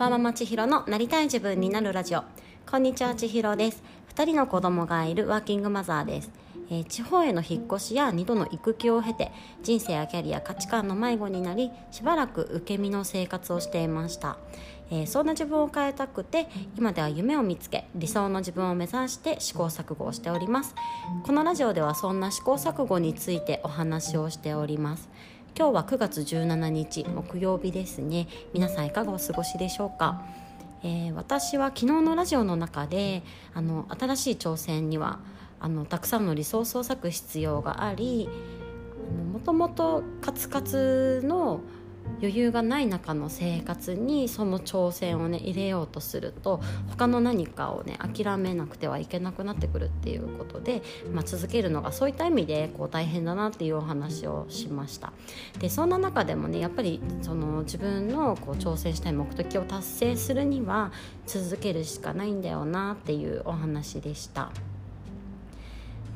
わーママ千尋のなりたい自分になるラジオ。こんにちは千尋です。2人の子供がいるワーキングマザーです、えー地方への引っ越しや2度の育休を経て人生やキャリア価値観の迷子になりしばらく受け身の生活をしていました、えーそんな自分を変えたくて今では夢を見つけ理想の自分を目指して試行錯誤をしております。このラジオではそんな試行錯誤についてお話をしております。今日は9月17日木曜日ですね。皆さんいかがお過ごしでしょうか、えー私は昨日のラジオの中であの新しい挑戦にはあのたくさんのリソースを割く必要がありもともとカツカツの余裕がない中の生活にその挑戦をね入れようとすると他の何かをね諦めなくてはいけなくなってくるっていうことで、まあ、続けるのがそういった意味でこう大変だなっていうお話をしましたでそんな中でもねやっぱりその自分のこう挑戦したい目的を達成するには続けるしかないんだよなっていうお話でした。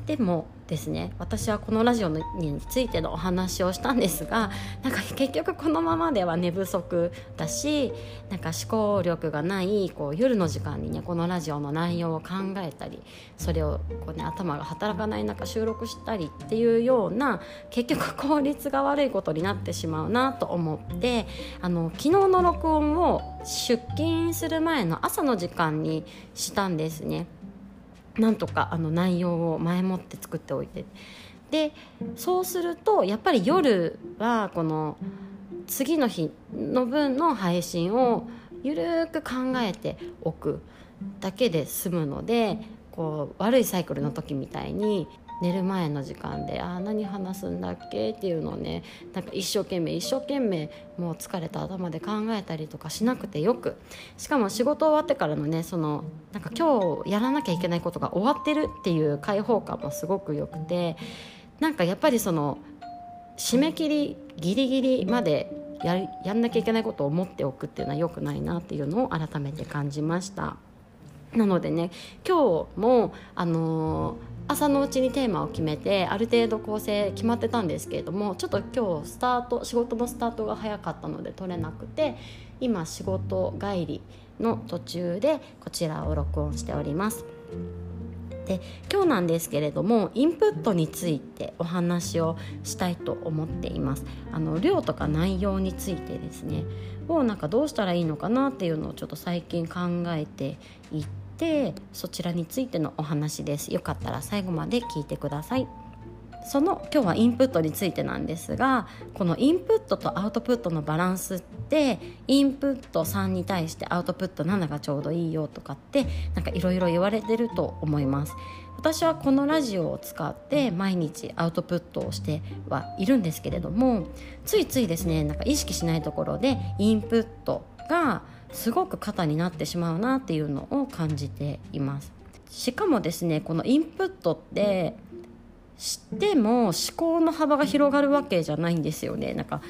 でもですね私はこのラジオについてのお話をしたんですがなんか結局このままでは寝不足だしなんか思考力がないこう夜の時間にねこのラジオの内容を考えたりそれをこう、ね、頭が働かない中収録したりっていうような結局効率が悪いことになってしまうなと思ってあの昨日の録音を出勤する前の朝の時間にしたんですね。なんとかあの内容を前もって作っておいて。でそうするとやっぱり夜はこの次の日の分の配信をゆるく考えておくだけで済むのでこう悪いサイクルの時みたいに寝る前の時間であー何話すんだっけっていうのをねなんか一生懸命一生懸命もう疲れた頭で考えたりとかしなくてよくしかも仕事終わってからのねそのなんか今日やらなきゃいけないことが終わってるっていう解放感もすごくよくてなんかやっぱりその締め切りギリギリまでややんなきゃいけないことを持っておくっていうのは良くないなっていうのを改めて感じました。なのでね今日もあのー朝のうちにテーマを決めてある程度構成決まってたんですけれどもちょっと今日スタート仕事のスタートが早かったので取れなくて今仕事帰りの途中でこちらを録音しております。で今日なんですけれどもインプットについてお話をしたいと思っていますあの量とか内容についてですねをなんかどうしたらいいのかなっていうのをちょっと最近考えていてってそちらについてのお話です。よかったら最後まで聞いてください。その今日はインプットについてなんですがこのインプットとアウトプットのバランスってインプット3に対してアウトプット7がちょうどいいよとかってなんかいろいろ言われてると思います。私はこのラジオを使って毎日アウトプットをしてはいるんですけれどもついついですねなんか意識しないところでインプットがすごく肩になってしまうなっていうのを感じています。しかもですねこのインプットって知っても思考の幅が広がるわけじゃないんですよね。なんか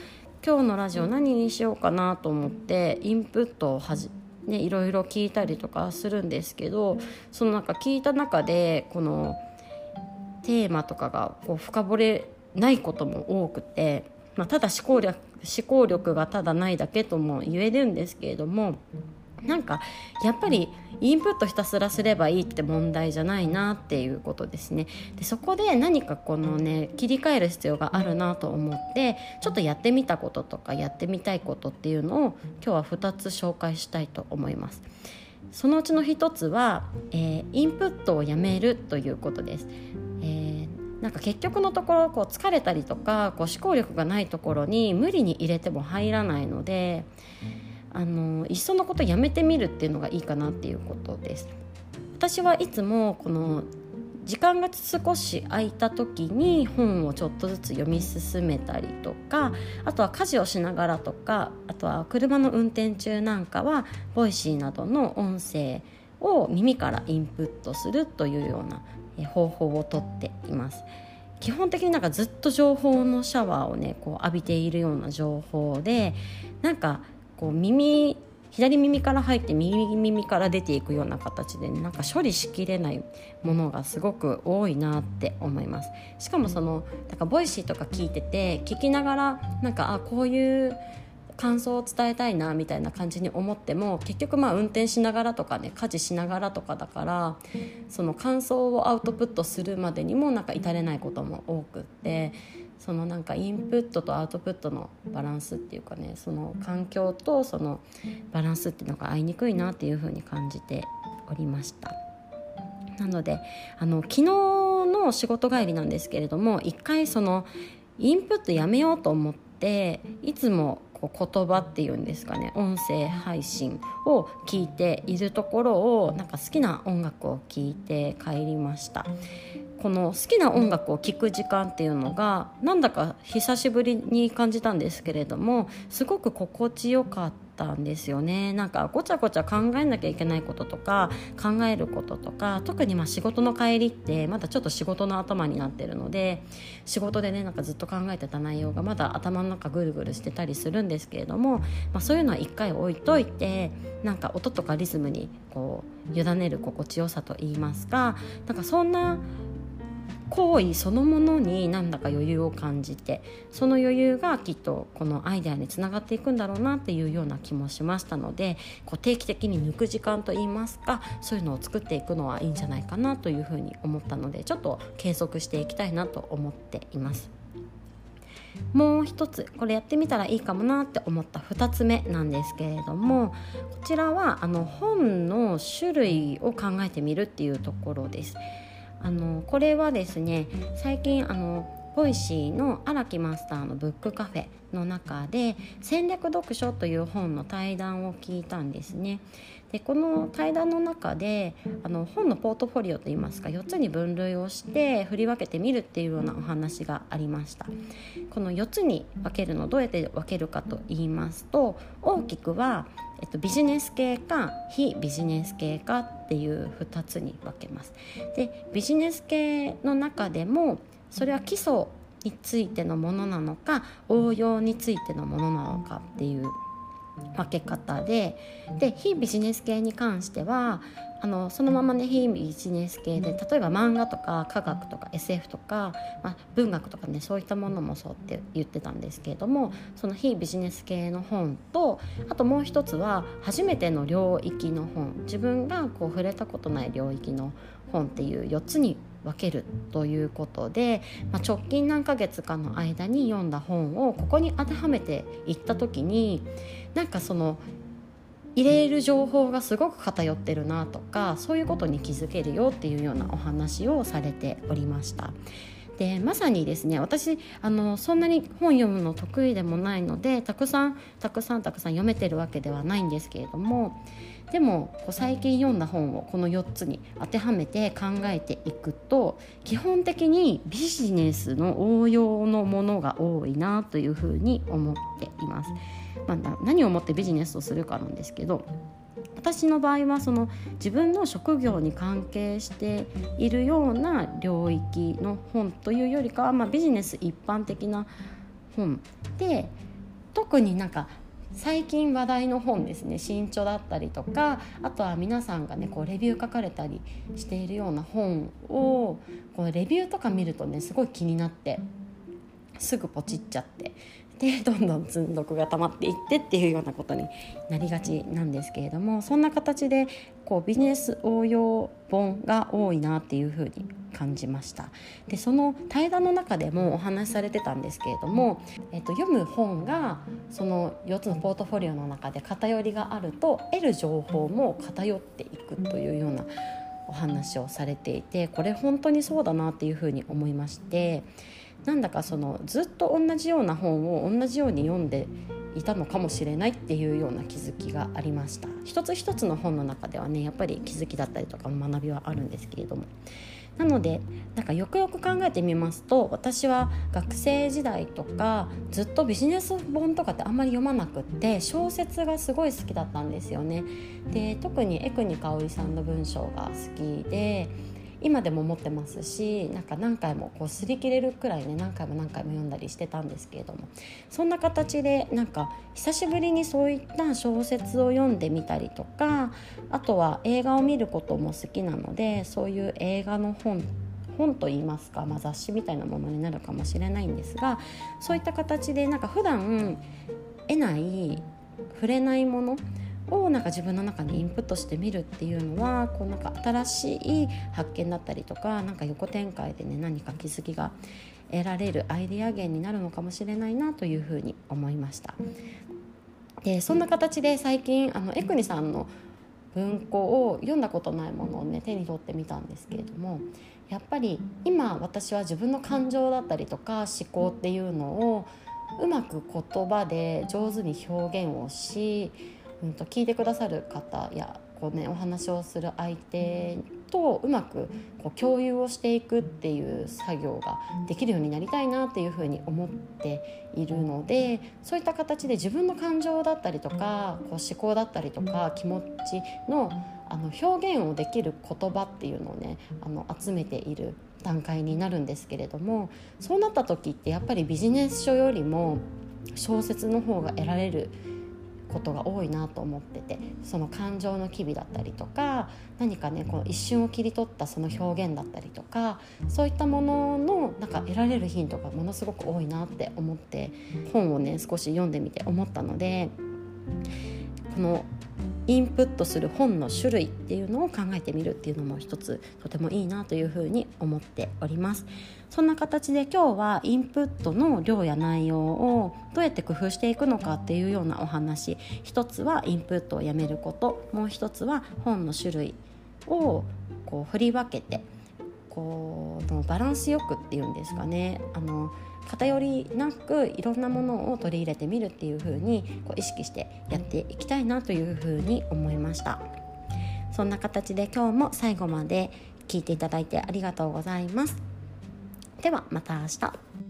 今日のラジオ何にしようかなと思ってインプットをはじね、いろいろ聞いたりとかするんですけどそのなんか聞いた中でこのテーマとかがこう深掘れないことも多くて、まあ、ただ思考力思考力がただないだけとも言えるんですけれどもなんかやっぱりインプットひたすらすればいいって問題じゃないなっていうことですね。でそこで何かこのね切り替える必要があるなと思ってちょっとやってみたこととかやってみたいことっていうのを今日は2つ紹介したいと思います。そのうちの1つは、えーインプットをやめるということです、なんか結局のところこう疲れたりとかこう思考力がないところに無理に入れても入らないのであのいっそのことやめてみるっていうのがいいかなっていうことです。私はいつもこの時間が少し空いた時に本をちょっとずつ読み進めたりとかあとは家事をしながらとかあとは車の運転中なんかは Voicy などの音声を耳からインプットするというような方法をとっています。基本的になんかずっと情報のシャワーをねこう浴びているような状態でなんかこう耳左耳から入って右耳から出ていくような形で、なんか処理しきれないものがすごく多いなって思います。しかもそのだから Voicy とか聞いてて聞きながらなんかあこういう感想を伝えたいなみたいな感じに思っても結局まあ運転しながらとかね家事しながらとかだからその感想をアウトプットするまでにもなんか至れないことも多くってそのなんかインプットとアウトプットのバランスっていうかねその環境とそのバランスっていうのが合いにくいなっていうふうに感じておりました。なのであの昨日の仕事帰りなんですけれども一回そのインプットやめようと思っていつもこう言葉っていうんですかね音声配信を聞いているところをなんか好きな音楽を聴いて帰りました。この好きな音楽を聴く時間っていうのがなんだか久しぶりに感じたんですけれどもすごく心地よかったったんですよね。なんかごちゃごちゃ考えなきゃいけないこととか考えることとか特にま仕事の帰りってまだちょっと仕事の頭になってるので仕事でねなんかずっと考えてた内容がまだ頭の中ぐるぐるしてたりするんですけれども、まあ、そういうのは一回置いといてなんか音とかリズムにこう委ねる心地よさといいますかなんかそんな行為そのものになんだか余裕を感じてその余裕がきっとこのアイデアにつながっていくんだろうなっていうような気もしましたのでこう定期的に抜く時間といいますかそういうのを作っていくのはいいんじゃないかなというふうに思ったのでちょっと継続していきたいなと思っています。もう一つこれやってみたらいいかもなって思った2つ目なんですけれどもこちらはあの本の種類を考えてみるっていうところです。あのこれはですね最近あの Voicy の荒木マスターのブックカフェの中で戦略読書という本の対談を聞いたんですね。でこの対談の中であの本のポートフォリオといいますか4つに分類をして振り分けてみるっていうようなお話がありましたこの4つに分けるのどうやって分けるかと言いますと大きくは、えっと、ビジネス系か非ビジネス系かっていう2つに分けます。でビジネス系の中でもそれは基礎についてのものなのか応用についてのものなのかっていう分け方でで非ビジネス系に関してはあのそのままね非ビジネス系で例えば漫画とか科学とか SF とか、まあ、文学とかねそういったものもそうって言ってたんですけれどもその非ビジネス系の本とあともう一つは初めての領域の本。自分がこう触れたことない領域の本っていう4つに分けるということで、まあ、直近何ヶ月かの間に読んだ本をここに当てはめていった時になんかその入れる情報がすごく偏ってるなとかそういうことに気づけるよっていうようなお話をされておりました。でまさにですね私あのそんなに本読むの得意でもないのでたくさんたくさんたくさん読めてるわけではないんですけれどもでもこう最近読んだ本をこの4つに当てはめて考えていくと基本的にビジネスの応用のものが多いなというふうに思っています。まあ、何をもってビジネスをするかなんですけど私の場合はその自分の職業に関係しているような領域の本というよりかは、まあ、ビジネス一般的な本で特になんか最近話題の本ですね。新著だったりとかあとは皆さんがねこうレビュー書かれたりしているような本をこうレビューとか見るとねすごい気になってすぐポチっちゃって。でどんどん積んどくが溜まっていってっていうようなことになりがちなんですけれどもそんな形でこうビジネス応用本が多いなっていうふうに感じました。でその対談の中でもお話しされてたんですけれども、えっと、読む本がその4つのポートフォリオの中で偏りがあると得る情報も偏っていくというようなお話をされていてこれ本当にそうだなっていうふうに思いましてなんだかそのずっと同じような本を同じように読んでいたのかもしれないっていうような気づきがありました一つ一つの本の中ではねやっぱり気づきだったりとか学びはあるんですけれどもなのでなんかよくよく考えてみますと私は学生時代とかずっとビジネス本とかってあんまり読まなくって小説がすごい好きだったんですよね。で特に江国香織さんの文章が好きで今でも持ってますしなんか何回もこう擦り切れるくらいね何回も何回も読んだりしてたんですけれどもそんな形でなんか久しぶりにそういった小説を読んでみたりとかあとは映画を見ることも好きなのでそういう映画の本本といいますか、まあ、雑誌みたいなものになるかもしれないんですがそういった形でなんか普段得ない触れないものをなんか自分の中にインプットしてみるっていうのはこうなんか新しい発見だったりとかなんか横展開でね何か気づきが得られるアイデア源になるのかもしれないなというふうに思いました。でそんな形で最近あのエクニさんの文庫を読んだことないものをね手に取ってみたんですけれどもやっぱり今私は自分の感情だったりとか思考っていうのをうまく言葉で上手に表現をしうん、と聞いてくださる方やこう、ね、お話をする相手とうまくこう共有をしていくっていう作業ができるようになりたいなっていうふうに思っているのでそういった形で自分の感情だったりとかこう思考だったりとか気持ちのあの表現をできる言葉っていうのをねあの集めている段階になるんですけれどもそうなった時ってやっぱりビジネス書よりも小説の方が得られることが多いなと思っててその感情の機微だったりとか何かねこう一瞬を切り取ったその表現だったりとかそういったもののなんか得られるヒントがものすごく多いなって思って本をね少し読んでみて思ったのでこのインプットする本の種類っていうのを考えてみるっていうのも一つとてもいいなというふうに思っております。そんな形で今日はインプットの量や内容をどうやって工夫していくのかっていうようなお話。一つはインプットをやめること。もう一つは本の種類をこう振り分けてこうバランスよくっていうんですかね。あの偏りなくいろんなものを取り入れてみるっていう風にこう意識してやっていきたいなという風に思いました。そんな形で今日も最後まで聞いていただいてありがとうございます。ではまた明日。